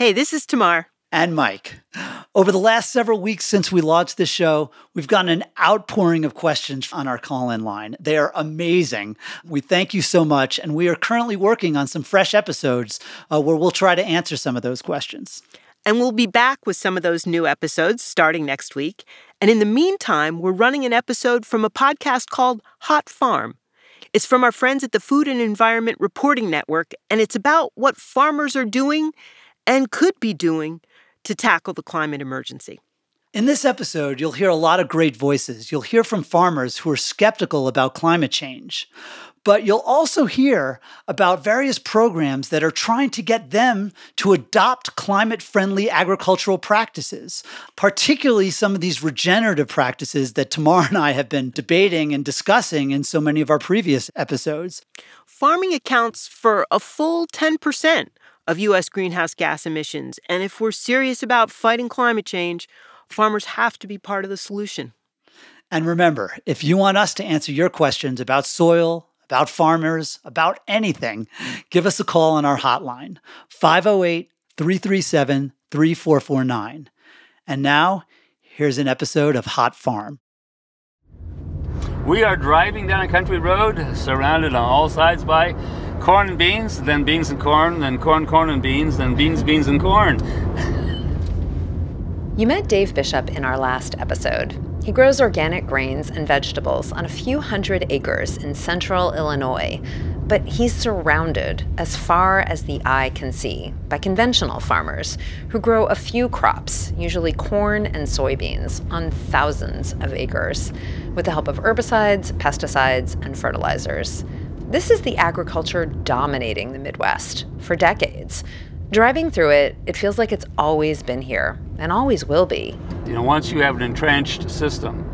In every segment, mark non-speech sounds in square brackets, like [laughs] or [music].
Hey, this is Tamar. And Mike. Over the last several weeks since we launched this show, we've gotten an outpouring of questions on our call in line. They are amazing. We thank you so much. And we are currently working on some fresh episodes uh, where we'll try to answer some of those questions. And we'll be back with some of those new episodes starting next week. And in the meantime, we're running an episode from a podcast called Hot Farm. It's from our friends at the Food and Environment Reporting Network, and it's about what farmers are doing and could be doing to tackle the climate emergency. In this episode, you'll hear a lot of great voices. You'll hear from farmers who are skeptical about climate change. But you'll also hear about various programs that are trying to get them to adopt climate friendly agricultural practices, particularly some of these regenerative practices that Tamar and I have been debating and discussing in so many of our previous episodes. Farming accounts for a full 10% of U.S. greenhouse gas emissions. And if we're serious about fighting climate change, farmers have to be part of the solution. And remember, if you want us to answer your questions about soil, about farmers, about anything, give us a call on our hotline, 508 337 3449. And now, here's an episode of Hot Farm. We are driving down a country road surrounded on all sides by corn and beans, then beans and corn, then corn, corn and beans, then beans, beans and corn. you met Dave Bishop in our last episode. He grows organic grains and vegetables on a few hundred acres in central Illinois, but he's surrounded as far as the eye can see by conventional farmers who grow a few crops, usually corn and soybeans, on thousands of acres, with the help of herbicides, pesticides, and fertilizers. This is the agriculture dominating the Midwest for decades. Driving through it, it feels like it's always been here and always will be. You know, once you have an entrenched system,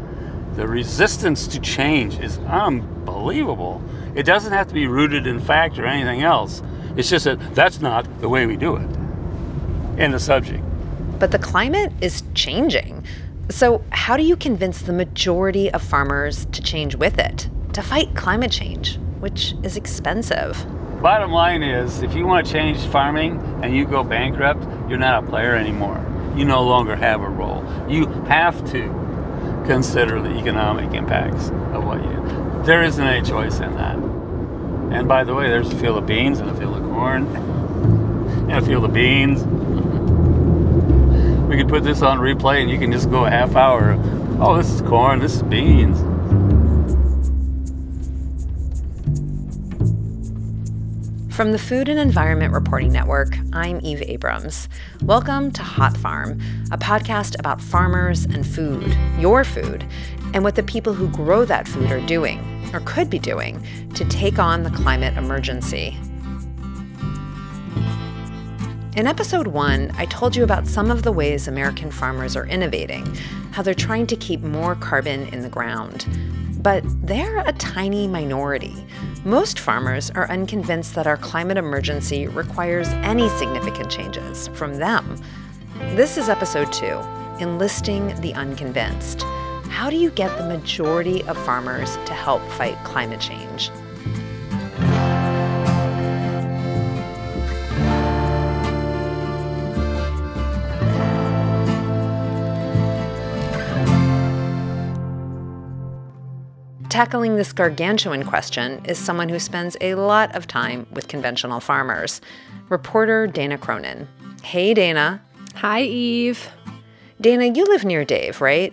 the resistance to change is unbelievable. It doesn't have to be rooted in fact or anything else. It's just that that's not the way we do it. In the subject. But the climate is changing. So, how do you convince the majority of farmers to change with it, to fight climate change? Which is expensive. Bottom line is, if you want to change farming and you go bankrupt, you're not a player anymore. You no longer have a role. You have to consider the economic impacts of what you do. There isn't any choice in that. And by the way, there's a field of beans and a field of corn [laughs] and a field of beans. [laughs] we could put this on replay and you can just go a half hour. Oh, this is corn, this is beans. From the Food and Environment Reporting Network, I'm Eve Abrams. Welcome to Hot Farm, a podcast about farmers and food, your food, and what the people who grow that food are doing, or could be doing, to take on the climate emergency. In episode one, I told you about some of the ways American farmers are innovating, how they're trying to keep more carbon in the ground. But they're a tiny minority. Most farmers are unconvinced that our climate emergency requires any significant changes from them. This is episode two Enlisting the Unconvinced. How do you get the majority of farmers to help fight climate change? Tackling this gargantuan question is someone who spends a lot of time with conventional farmers. Reporter Dana Cronin. Hey, Dana. Hi, Eve. Dana, you live near Dave, right?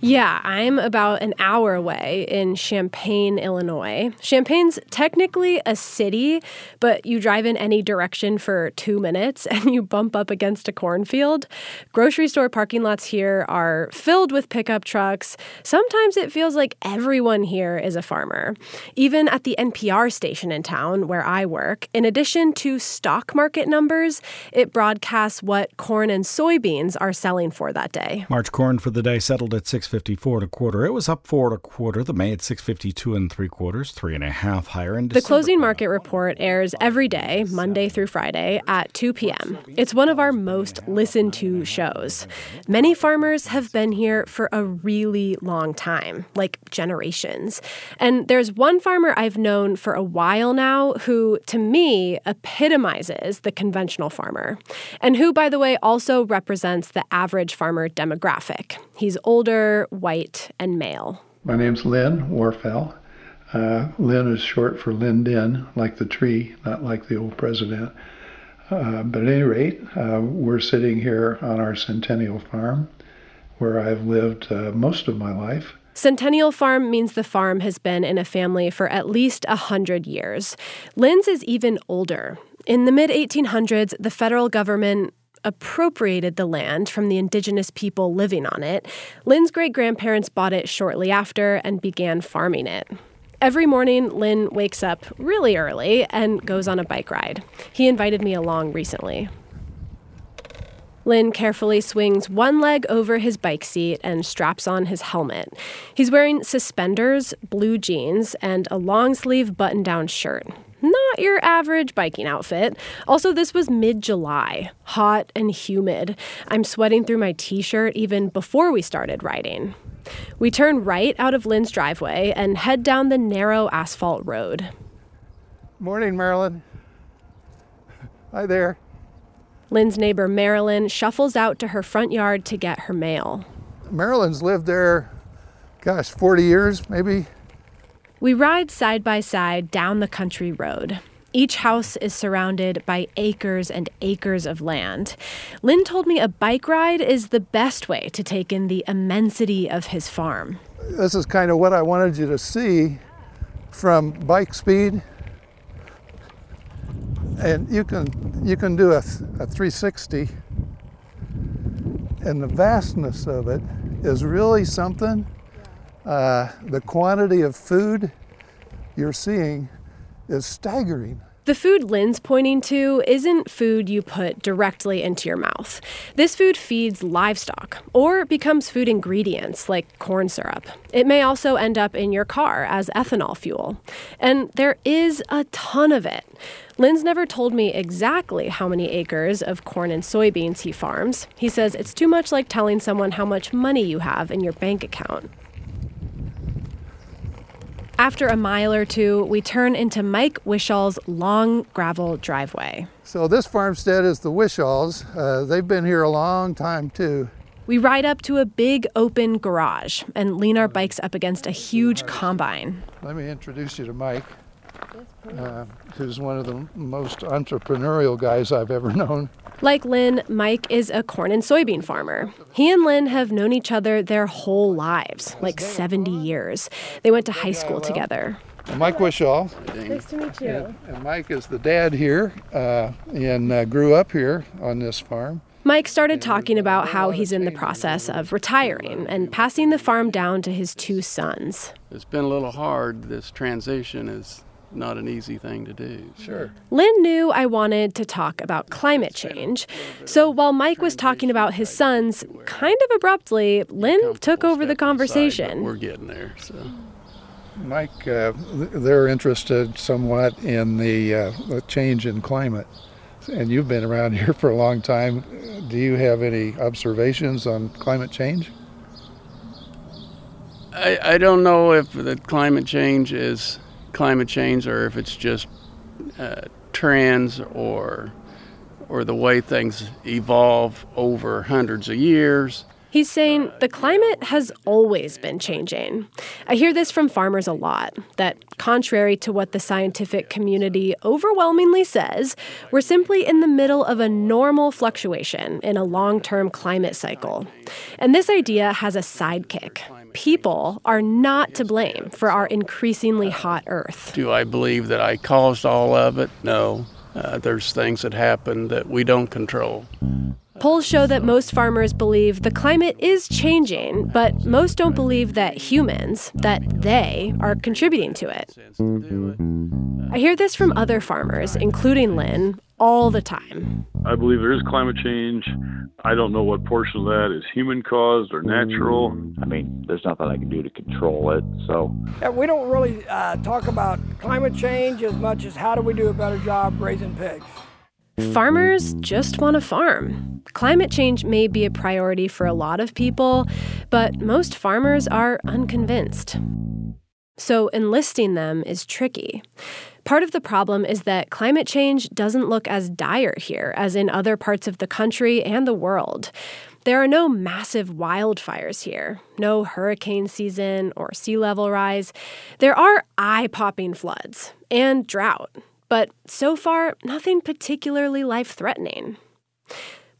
Yeah, I'm about an hour away in Champaign, Illinois. Champaign's technically a city, but you drive in any direction for two minutes [laughs] and you bump up against a cornfield. Grocery store parking lots here are filled with pickup trucks. Sometimes it feels like everyone here is a farmer. Even at the NPR station in town where I work, in addition to stock market numbers, it broadcasts what corn and soybeans are selling for that day. March corn for the day settled at 6 654 and a quarter. It was up four and a quarter. The May at 652 and three quarters, three and a half higher. And the closing market report airs every day, Monday through Friday at 2 p.m. It's one of our most listened to shows. Many farmers have been here for a really long time, like generations. And there's one farmer I've known for a while now who, to me, epitomizes the conventional farmer, and who, by the way, also represents the average farmer demographic. He's older, white, and male. My name's Lynn Warfel. Uh, Lynn is short for Linden, like the tree, not like the old president. Uh, but at any rate, uh, we're sitting here on our Centennial Farm, where I've lived uh, most of my life. Centennial Farm means the farm has been in a family for at least a hundred years. Lynn's is even older. In the mid 1800s, the federal government appropriated the land from the indigenous people living on it. Lynn's great grandparents bought it shortly after and began farming it. Every morning, Lynn wakes up really early and goes on a bike ride. He invited me along recently. Lynn carefully swings one leg over his bike seat and straps on his helmet. He's wearing suspenders, blue jeans, and a long sleeve button down shirt. Not your average biking outfit. Also, this was mid July, hot and humid. I'm sweating through my t shirt even before we started riding. We turn right out of Lynn's driveway and head down the narrow asphalt road. Morning, Marilyn. Hi there. Lynn's neighbor Marilyn shuffles out to her front yard to get her mail. Marilyn's lived there, gosh, 40 years maybe. We ride side by side down the country road. Each house is surrounded by acres and acres of land. Lynn told me a bike ride is the best way to take in the immensity of his farm. This is kind of what I wanted you to see from bike speed. And you can you can do a, a 360 and the vastness of it is really something uh, the quantity of food you're seeing is staggering. The food Lynn's pointing to isn't food you put directly into your mouth. This food feeds livestock or becomes food ingredients like corn syrup. It may also end up in your car as ethanol fuel. And there is a ton of it. Lynn's never told me exactly how many acres of corn and soybeans he farms. He says it's too much like telling someone how much money you have in your bank account. After a mile or two, we turn into Mike Wishall's long gravel driveway. So, this farmstead is the Wishalls. Uh, they've been here a long time, too. We ride up to a big open garage and lean our bikes up against a huge combine. Let me introduce you to Mike, uh, who's one of the most entrepreneurial guys I've ever known. Like Lynn, Mike is a corn and soybean farmer. He and Lynn have known each other their whole lives, like 70 years. They went to high school together. Mike Wishall. Nice to meet you. And, and Mike is the dad here uh, and uh, grew up here on this farm. Mike started talking about how he's in the process of retiring and passing the farm down to his two sons. It's been a little hard. This transition is not an easy thing to do. Sure. Lynn knew I wanted to talk about climate change. So while Mike was talking about his sons, kind of abruptly, Lynn took over the conversation. We're getting there. So. Mike, uh, they're interested somewhat in the, uh, the change in climate. And you've been around [laughs] here for a long time. Do you have any observations on climate change? I, I don't know if the climate change is climate change or if it's just uh, trends or or the way things evolve over hundreds of years. He's saying the climate has always been changing. I hear this from farmers a lot that, contrary to what the scientific community overwhelmingly says, we're simply in the middle of a normal fluctuation in a long term climate cycle. And this idea has a sidekick. People are not to blame for our increasingly hot Earth. Do I believe that I caused all of it? No. Uh, there's things that happen that we don't control. Polls show that most farmers believe the climate is changing, but most don't believe that humans, that they, are contributing to it. I hear this from other farmers, including Lynn, all the time. I believe there is climate change. I don't know what portion of that is human caused or natural. I mean, there's nothing I can do to control it. So yeah, we don't really uh, talk about climate change as much as how do we do a better job raising pigs. Farmers just want to farm. Climate change may be a priority for a lot of people, but most farmers are unconvinced. So enlisting them is tricky. Part of the problem is that climate change doesn't look as dire here as in other parts of the country and the world. There are no massive wildfires here, no hurricane season or sea level rise. There are eye popping floods and drought, but so far, nothing particularly life threatening.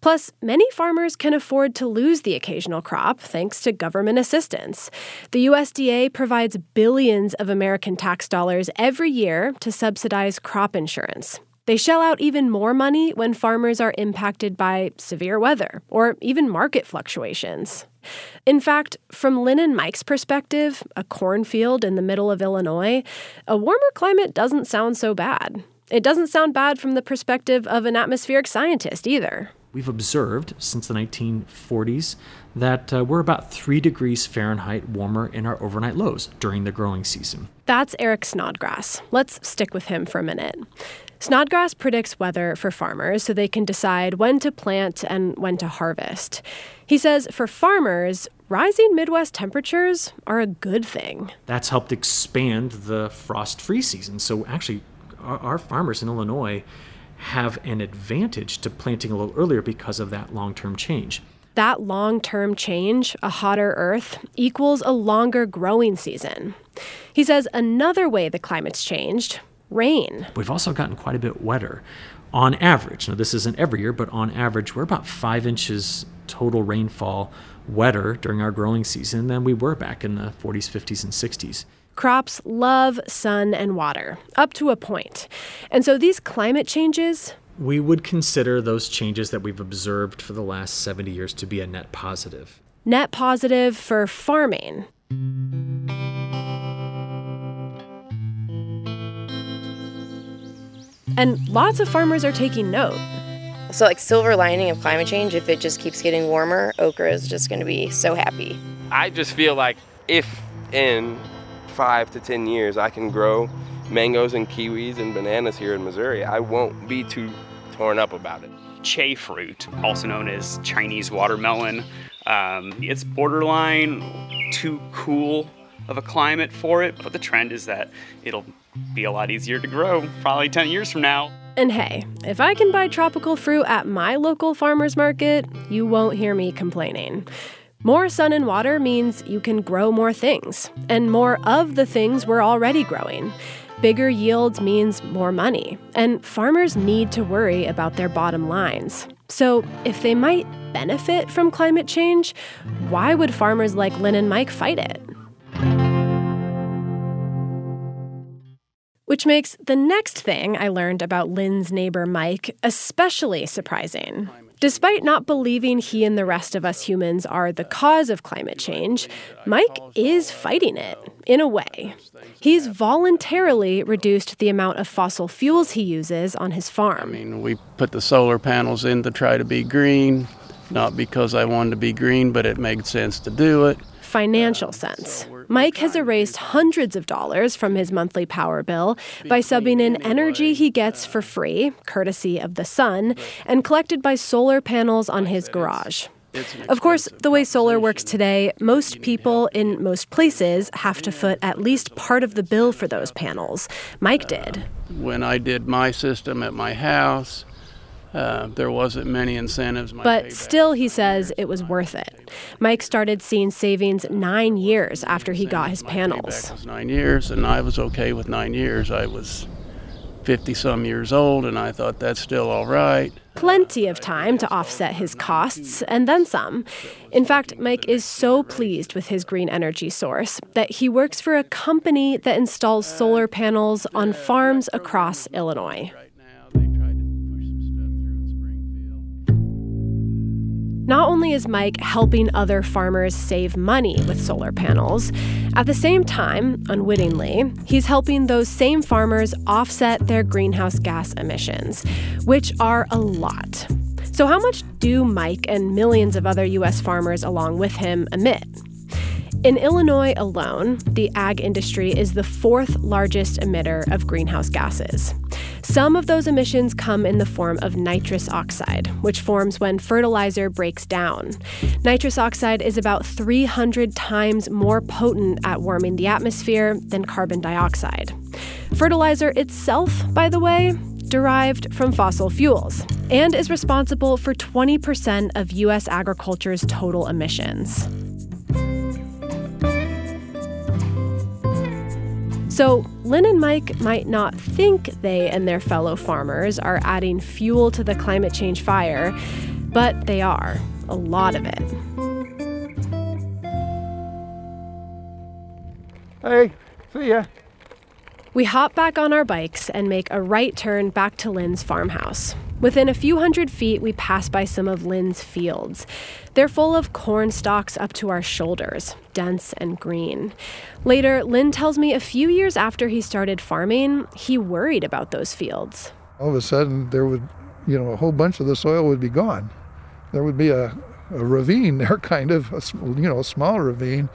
Plus, many farmers can afford to lose the occasional crop thanks to government assistance. The USDA provides billions of American tax dollars every year to subsidize crop insurance. They shell out even more money when farmers are impacted by severe weather or even market fluctuations. In fact, from Lynn and Mike's perspective, a cornfield in the middle of Illinois, a warmer climate doesn't sound so bad. It doesn't sound bad from the perspective of an atmospheric scientist either. We've observed since the 1940s that uh, we're about 3 degrees Fahrenheit warmer in our overnight lows during the growing season. That's Eric Snodgrass. Let's stick with him for a minute. Snodgrass predicts weather for farmers so they can decide when to plant and when to harvest. He says for farmers, rising Midwest temperatures are a good thing. That's helped expand the frost free season. So, actually, our, our farmers in Illinois have an advantage to planting a little earlier because of that long term change. That long term change, a hotter Earth, equals a longer growing season. He says another way the climate's changed rain. We've also gotten quite a bit wetter. On average, now this isn't every year, but on average, we're about five inches total rainfall wetter during our growing season than we were back in the 40s, 50s, and 60s. Crops love sun and water, up to a point. And so these climate changes. We would consider those changes that we've observed for the last 70 years to be a net positive. Net positive for farming. And lots of farmers are taking note. So, like, silver lining of climate change, if it just keeps getting warmer, okra is just going to be so happy. I just feel like if in five to 10 years I can grow mangoes and kiwis and bananas here in Missouri, I won't be too torn up about it. Che fruit, also known as Chinese watermelon, um, it's borderline too cool of a climate for it, but the trend is that it'll be a lot easier to grow probably 10 years from now. And hey, if I can buy tropical fruit at my local farmer's market, you won't hear me complaining. More sun and water means you can grow more things, and more of the things we're already growing. Bigger yields means more money, and farmers need to worry about their bottom lines. So, if they might benefit from climate change, why would farmers like Lynn and Mike fight it? Which makes the next thing I learned about Lynn's neighbor Mike especially surprising. Despite not believing he and the rest of us humans are the cause of climate change, Mike is fighting it, in a way. He's voluntarily reduced the amount of fossil fuels he uses on his farm. I mean, we put the solar panels in to try to be green, not because I wanted to be green, but it made sense to do it financial sense. Mike has erased hundreds of dollars from his monthly power bill by subbing in energy he gets for free, courtesy of the sun, and collected by solar panels on his garage. Of course, the way solar works today, most people in most places have to foot at least part of the bill for those panels. Mike did. When I did my system at my house, uh, there wasn't many incentives. but still, he says it was worth it. Mike started seeing savings nine years after he got his panels. Was nine years, and I was okay with nine years. I was 50 some years old, and I thought that's still all right. Plenty of time to offset his costs, and then some. In fact, Mike is so pleased with his green energy source that he works for a company that installs solar panels on farms across Illinois. Not only is Mike helping other farmers save money with solar panels, at the same time, unwittingly, he's helping those same farmers offset their greenhouse gas emissions, which are a lot. So, how much do Mike and millions of other U.S. farmers along with him emit? In Illinois alone, the ag industry is the fourth largest emitter of greenhouse gases. Some of those emissions come in the form of nitrous oxide, which forms when fertilizer breaks down. Nitrous oxide is about 300 times more potent at warming the atmosphere than carbon dioxide. Fertilizer itself, by the way, derived from fossil fuels and is responsible for 20% of U.S. agriculture's total emissions. So, Lynn and Mike might not think they and their fellow farmers are adding fuel to the climate change fire, but they are. A lot of it. Hey, see ya. We hop back on our bikes and make a right turn back to Lynn's farmhouse. Within a few hundred feet, we pass by some of Lynn's fields. They're full of corn stalks up to our shoulders, dense and green. Later, Lynn tells me a few years after he started farming, he worried about those fields. All of a sudden, there would, you know, a whole bunch of the soil would be gone. There would be a, a ravine [laughs] there, kind of, a, you know, a small ravine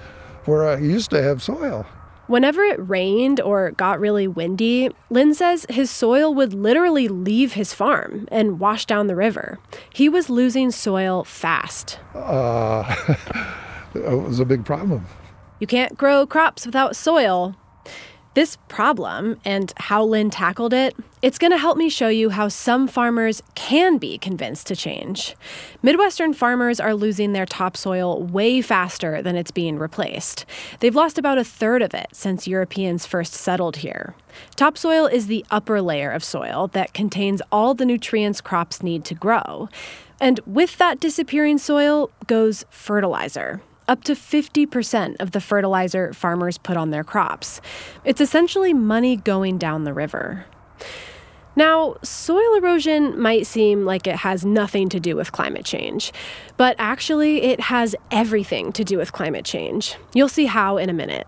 where I used to have soil. Whenever it rained or got really windy, Lynn says his soil would literally leave his farm and wash down the river. He was losing soil fast. Uh, [laughs] [laughs] it was a big problem. You can't grow crops without soil, this problem and how Lynn tackled it, it's going to help me show you how some farmers can be convinced to change. Midwestern farmers are losing their topsoil way faster than it's being replaced. They've lost about a third of it since Europeans first settled here. Topsoil is the upper layer of soil that contains all the nutrients crops need to grow. And with that disappearing soil goes fertilizer up to 50% of the fertilizer farmers put on their crops. It's essentially money going down the river. Now, soil erosion might seem like it has nothing to do with climate change, but actually, it has everything to do with climate change. You'll see how in a minute.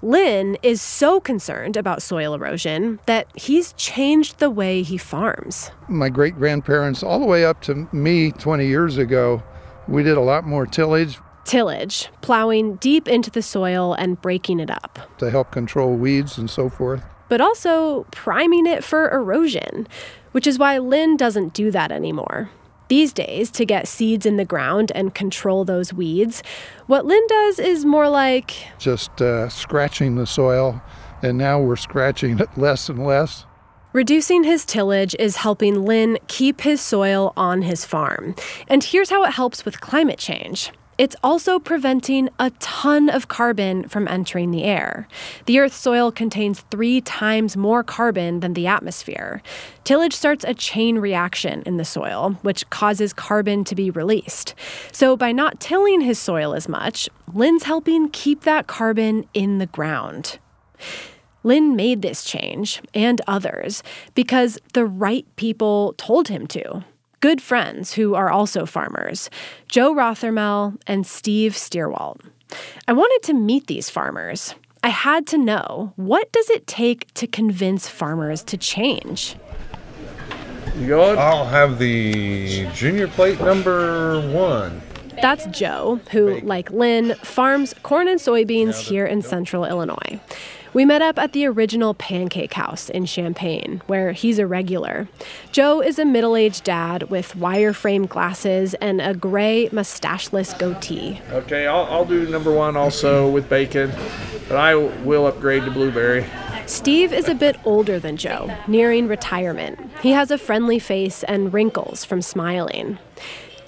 Lynn is so concerned about soil erosion that he's changed the way he farms. My great grandparents, all the way up to me 20 years ago, we did a lot more tillage tillage, plowing deep into the soil and breaking it up. To help control weeds and so forth. But also priming it for erosion, which is why Lynn doesn't do that anymore. These days, to get seeds in the ground and control those weeds, what Lynn does is more like just uh, scratching the soil, and now we're scratching it [laughs] less and less. Reducing his tillage is helping Lynn keep his soil on his farm. And here's how it helps with climate change. It's also preventing a ton of carbon from entering the air. The Earth's soil contains three times more carbon than the atmosphere. Tillage starts a chain reaction in the soil, which causes carbon to be released. So, by not tilling his soil as much, Lynn's helping keep that carbon in the ground. Lynn made this change, and others, because the right people told him to good friends who are also farmers Joe Rothermel and Steve Stierwalt. I wanted to meet these farmers. I had to know what does it take to convince farmers to change? You go I'll have the junior plate number one. That's Joe, who, like Lynn, farms corn and soybeans here in central Illinois. We met up at the original Pancake House in Champaign, where he's a regular. Joe is a middle aged dad with wireframe glasses and a gray, mustacheless goatee. Okay, I'll, I'll do number one also with bacon, but I will upgrade to blueberry. Steve is a bit older than Joe, nearing retirement. He has a friendly face and wrinkles from smiling.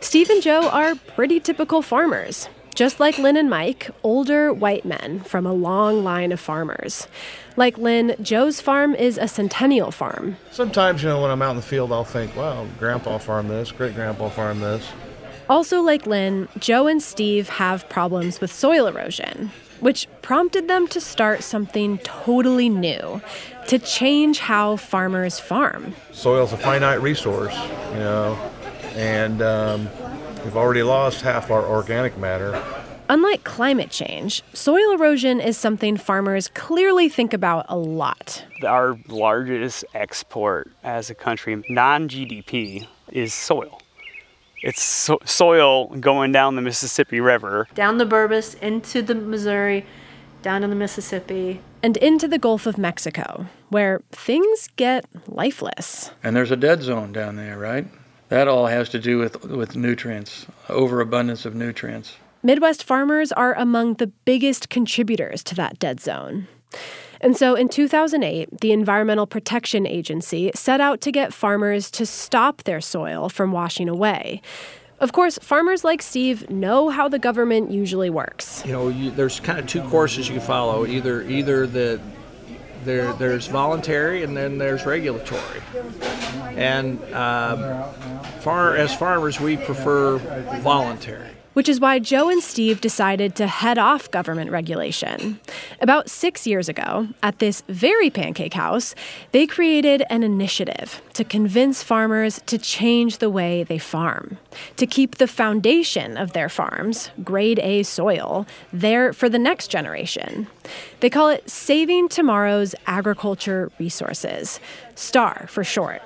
Steve and Joe are pretty typical farmers. Just like Lynn and Mike, older white men from a long line of farmers. Like Lynn, Joe's farm is a centennial farm. Sometimes, you know, when I'm out in the field, I'll think, wow, grandpa farmed this, great grandpa farmed this. Also, like Lynn, Joe and Steve have problems with soil erosion, which prompted them to start something totally new to change how farmers farm. Soil's a finite resource, you know, and um, We've already lost half our organic matter. Unlike climate change, soil erosion is something farmers clearly think about a lot. Our largest export as a country, non GDP, is soil. It's so- soil going down the Mississippi River. Down the Burbus, into the Missouri, down to the Mississippi. And into the Gulf of Mexico, where things get lifeless. And there's a dead zone down there, right? That all has to do with, with nutrients, overabundance of nutrients. Midwest farmers are among the biggest contributors to that dead zone. And so in 2008, the Environmental Protection Agency set out to get farmers to stop their soil from washing away. Of course, farmers like Steve know how the government usually works. You know, you, there's kind of two courses you follow. Either either the there there's voluntary and then there's regulatory. And um, far as farmers, we prefer voluntary which is why Joe and Steve decided to head off government regulation. About six years ago, at this very pancake house, they created an initiative to convince farmers to change the way they farm, to keep the foundation of their farms, grade A soil, there for the next generation. They call it Saving Tomorrow's Agriculture Resources, STAR for short.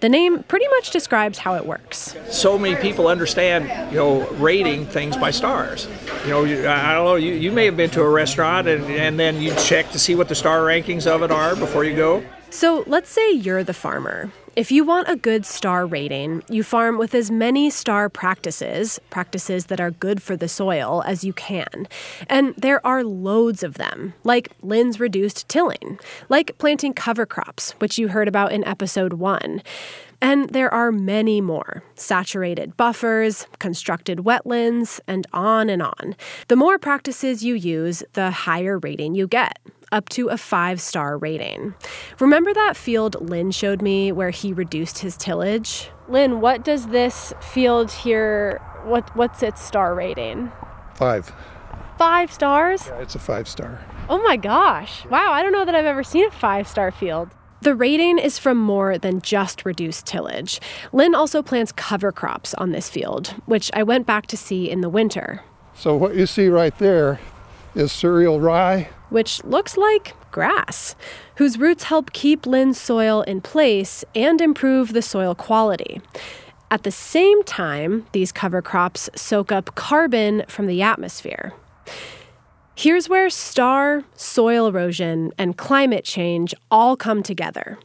The name pretty much describes how it works. So many people understand, you know, rating things by stars. You know, I don't know, you, you may have been to a restaurant and, and then you check to see what the star rankings of it are before you go. So let's say you're the farmer. If you want a good star rating, you farm with as many star practices, practices that are good for the soil, as you can. And there are loads of them, like Lynn's reduced tilling, like planting cover crops, which you heard about in episode one. And there are many more saturated buffers, constructed wetlands, and on and on. The more practices you use, the higher rating you get up to a five star rating. Remember that field Lynn showed me where he reduced his tillage? Lynn, what does this field here, what, what's its star rating? Five. Five stars? Yeah, it's a five star. Oh my gosh. Wow, I don't know that I've ever seen a five star field. The rating is from more than just reduced tillage. Lynn also plants cover crops on this field, which I went back to see in the winter. So, what you see right there is cereal rye, which looks like grass, whose roots help keep Lynn's soil in place and improve the soil quality. At the same time, these cover crops soak up carbon from the atmosphere. Here's where star, soil erosion, and climate change all come together.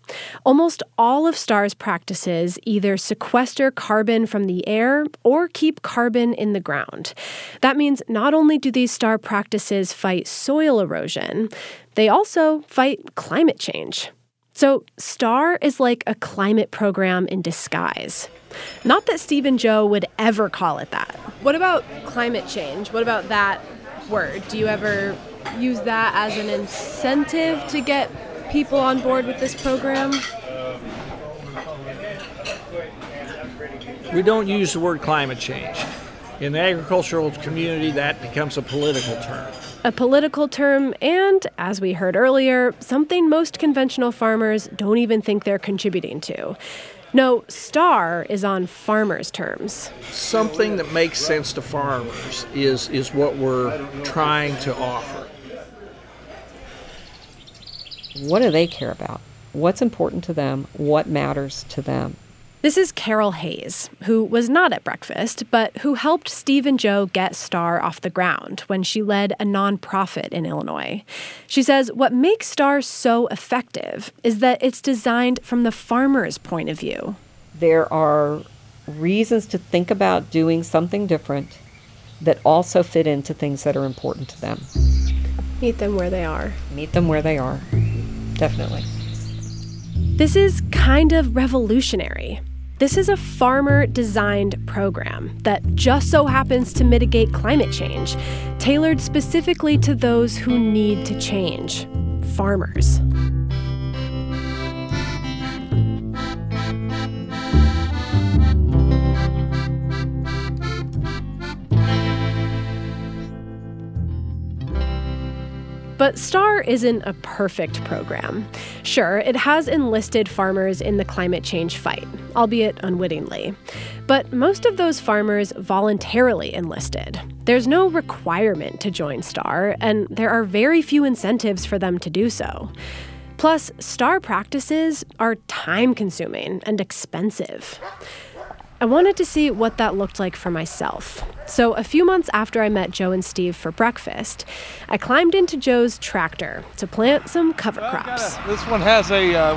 Almost all of STAR's practices either sequester carbon from the air or keep carbon in the ground. That means not only do these STAR practices fight soil erosion, they also fight climate change. So, STAR is like a climate program in disguise. Not that Steve and Joe would ever call it that. What about climate change? What about that word. Do you ever use that as an incentive to get people on board with this program? We don't use the word climate change. In the agricultural community, that becomes a political term. A political term, and as we heard earlier, something most conventional farmers don't even think they're contributing to. No, STAR is on farmers' terms. Something that makes sense to farmers is, is what we're trying to offer. What do they care about? What's important to them? What matters to them? This is Carol Hayes, who was not at breakfast, but who helped Steve and Joe get STAR off the ground when she led a nonprofit in Illinois. She says what makes STAR so effective is that it's designed from the farmer's point of view. There are reasons to think about doing something different that also fit into things that are important to them. Meet them where they are. Meet them where they are. Definitely. This is kind of revolutionary. This is a farmer designed program that just so happens to mitigate climate change, tailored specifically to those who need to change farmers. But STAR isn't a perfect program. Sure, it has enlisted farmers in the climate change fight, albeit unwittingly. But most of those farmers voluntarily enlisted. There's no requirement to join STAR, and there are very few incentives for them to do so. Plus, STAR practices are time consuming and expensive. I wanted to see what that looked like for myself. So, a few months after I met Joe and Steve for breakfast, I climbed into Joe's tractor to plant some cover crops. This one has a, uh,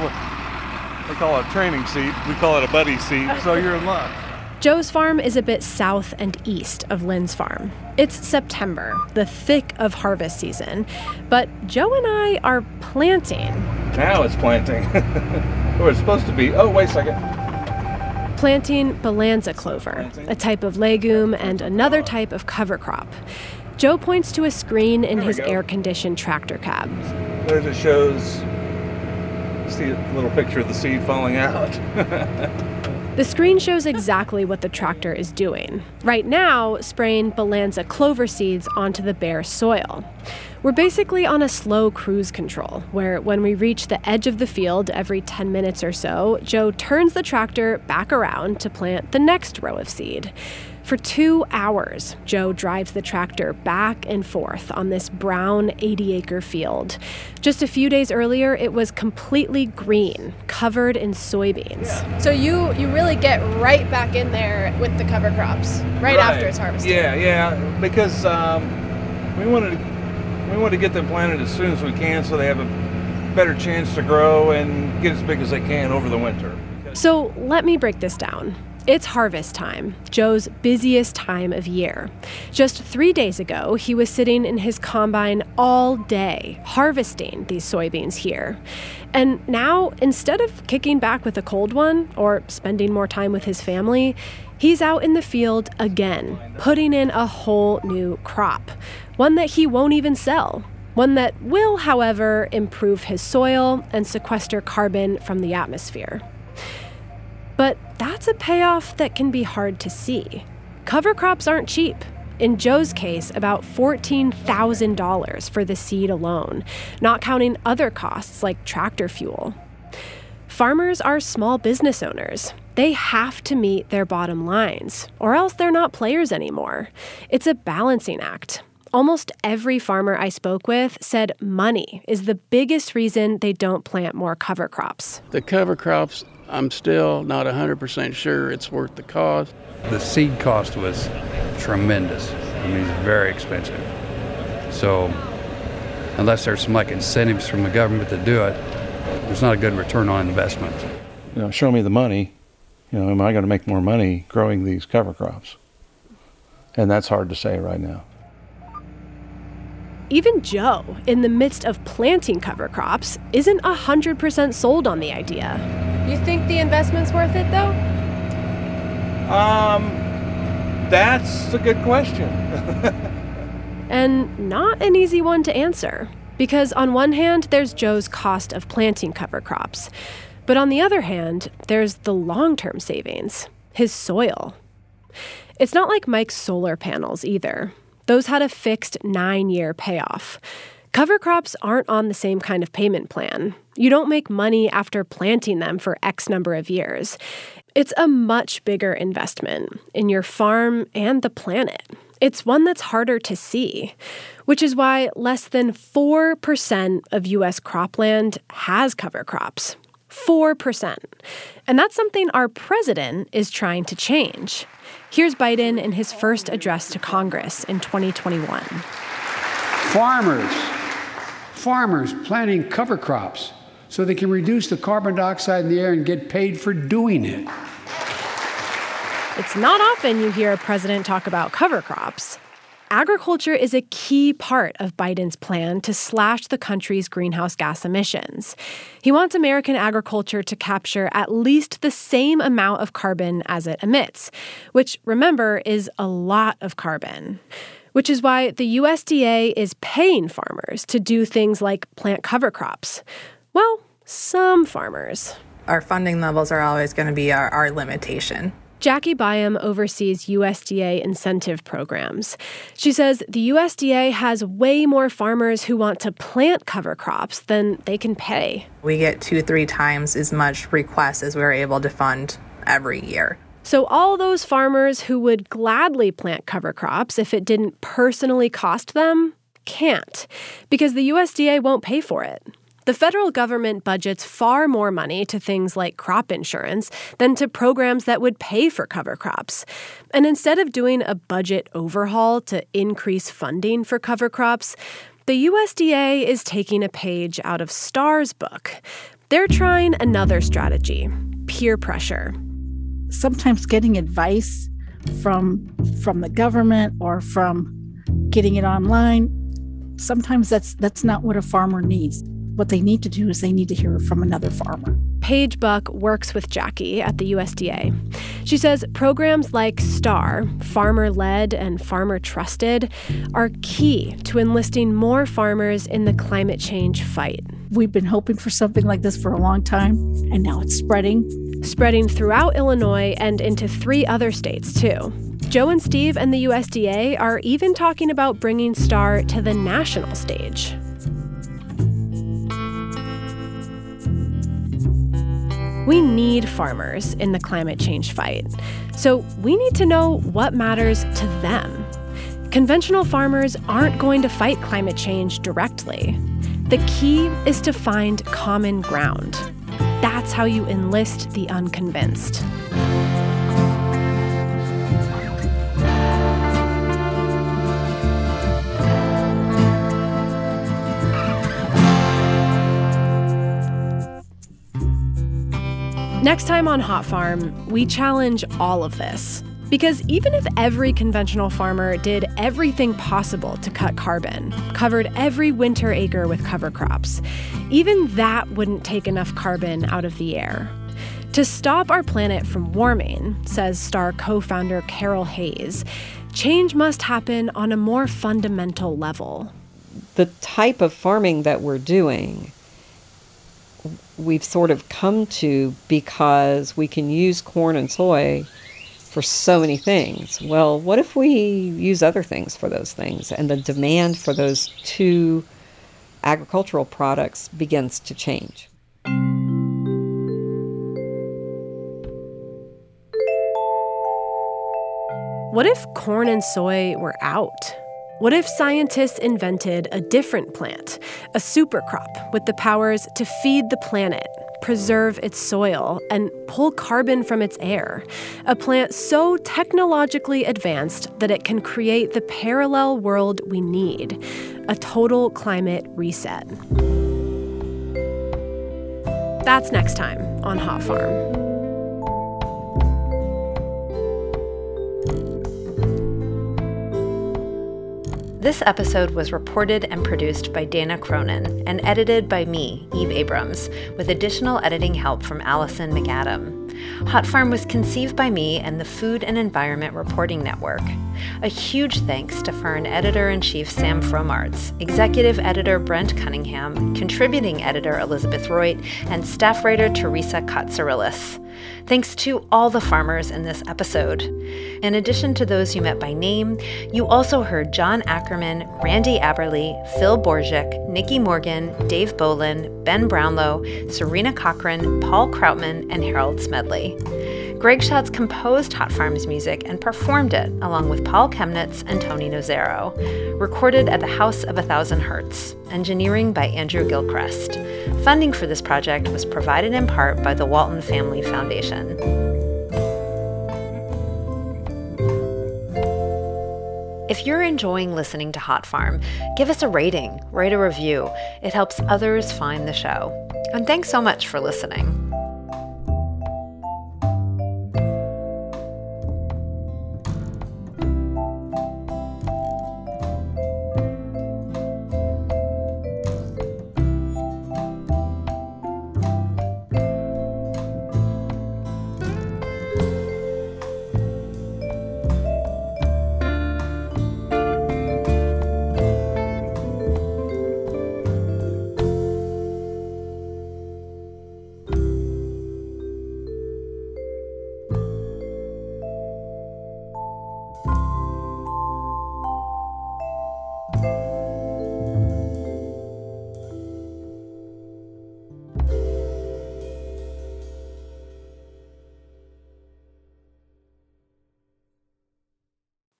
they call it a training seat. We call it a buddy seat, so you're in luck. Joe's farm is a bit south and east of Lynn's farm. It's September, the thick of harvest season, but Joe and I are planting. Now it's planting. [laughs] Where it's supposed to be. Oh, wait a second planting Balanza clover, a type of legume and another type of cover crop. Joe points to a screen in his air conditioned tractor cab. There it shows, see a little picture of the seed falling out. The screen shows exactly what the tractor is doing. Right now, spraying Balanza clover seeds onto the bare soil. We're basically on a slow cruise control, where when we reach the edge of the field every 10 minutes or so, Joe turns the tractor back around to plant the next row of seed. For two hours, Joe drives the tractor back and forth on this brown 80 acre field. Just a few days earlier, it was completely green, covered in soybeans. So you, you really get right back in there with the cover crops right, right. after it's harvested. Yeah, yeah, because um, we wanted to, we want to get them planted as soon as we can so they have a better chance to grow and get as big as they can over the winter. So let me break this down. It's harvest time, Joe's busiest time of year. Just three days ago, he was sitting in his combine all day, harvesting these soybeans here. And now, instead of kicking back with a cold one or spending more time with his family, he's out in the field again, putting in a whole new crop, one that he won't even sell. One that will, however, improve his soil and sequester carbon from the atmosphere. But that's a payoff that can be hard to see. Cover crops aren't cheap. In Joe's case, about $14,000 for the seed alone, not counting other costs like tractor fuel. Farmers are small business owners. They have to meet their bottom lines, or else they're not players anymore. It's a balancing act. Almost every farmer I spoke with said money is the biggest reason they don't plant more cover crops. The cover crops I'm still not 100% sure it's worth the cost. The seed cost was tremendous. I mean, it's very expensive. So, unless there's some like incentives from the government to do it, there's not a good return on investment. You know, show me the money. You know, am I going to make more money growing these cover crops? And that's hard to say right now. Even Joe, in the midst of planting cover crops, isn't 100% sold on the idea. You think the investment's worth it though? Um, that's a good question. [laughs] and not an easy one to answer. Because on one hand, there's Joe's cost of planting cover crops. But on the other hand, there's the long term savings his soil. It's not like Mike's solar panels either. Those had a fixed nine year payoff. Cover crops aren't on the same kind of payment plan. You don't make money after planting them for X number of years. It's a much bigger investment in your farm and the planet. It's one that's harder to see, which is why less than 4% of US cropland has cover crops. 4%. And that's something our president is trying to change. Here's Biden in his first address to Congress in 2021. Farmers, farmers planting cover crops so they can reduce the carbon dioxide in the air and get paid for doing it. It's not often you hear a president talk about cover crops. Agriculture is a key part of Biden's plan to slash the country's greenhouse gas emissions. He wants American agriculture to capture at least the same amount of carbon as it emits, which, remember, is a lot of carbon. Which is why the USDA is paying farmers to do things like plant cover crops. Well, some farmers. Our funding levels are always going to be our, our limitation Jackie Byam oversees USDA incentive programs. She says the USDA has way more farmers who want to plant cover crops than they can pay. We get two, three times as much requests as we're able to fund every year. So, all those farmers who would gladly plant cover crops if it didn't personally cost them can't because the USDA won't pay for it. The federal government budgets far more money to things like crop insurance than to programs that would pay for cover crops. And instead of doing a budget overhaul to increase funding for cover crops, the USDA is taking a page out of STAR's book. They're trying another strategy peer pressure. Sometimes getting advice from from the government or from getting it online sometimes that's that's not what a farmer needs what they need to do is they need to hear from another farmer. Paige Buck works with Jackie at the USDA. She says programs like STAR, Farmer Led and Farmer Trusted, are key to enlisting more farmers in the climate change fight. We've been hoping for something like this for a long time, and now it's spreading. Spreading throughout Illinois and into three other states, too. Joe and Steve and the USDA are even talking about bringing STAR to the national stage. We need farmers in the climate change fight. So we need to know what matters to them. Conventional farmers aren't going to fight climate change directly. The key is to find common ground. That's how you enlist the unconvinced. Next time on Hot Farm, we challenge all of this. Because even if every conventional farmer did everything possible to cut carbon, covered every winter acre with cover crops, even that wouldn't take enough carbon out of the air. To stop our planet from warming, says STAR co founder Carol Hayes, change must happen on a more fundamental level. The type of farming that we're doing we've sort of come to because we can use corn and soy for so many things. Well, what if we use other things for those things and the demand for those two agricultural products begins to change? What if corn and soy were out? What if scientists invented a different plant, a super crop with the powers to feed the planet, preserve its soil, and pull carbon from its air? A plant so technologically advanced that it can create the parallel world we need a total climate reset. That's next time on Hot Farm. This episode was reported and produced by Dana Cronin and edited by me, Eve Abrams, with additional editing help from Allison McAdam. Hot Farm was conceived by me and the Food and Environment Reporting Network. A huge thanks to Fern editor in chief Sam Fromartz, executive editor Brent Cunningham, contributing editor Elizabeth Royte, and staff writer Teresa Katsarilis. Thanks to all the farmers in this episode. In addition to those you met by name, you also heard John Ackerman, Randy Aberly, Phil Borzik, Nikki Morgan, Dave Bolin, Ben Brownlow, Serena Cochran, Paul Krautman, and Harold Smedley. Greg Schatz composed Hot Farms music and performed it along with Paul Chemnitz and Tony Nozero. Recorded at the House of a Thousand Hertz. Engineering by Andrew Gilchrist. Funding for this project was provided in part by the Walton Family Foundation. If you're enjoying listening to Hot Farm, give us a rating, write a review. It helps others find the show. And thanks so much for listening.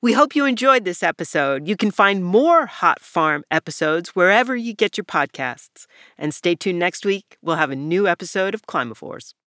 We hope you enjoyed this episode. You can find more Hot Farm episodes wherever you get your podcasts. And stay tuned next week. We'll have a new episode of Climavores.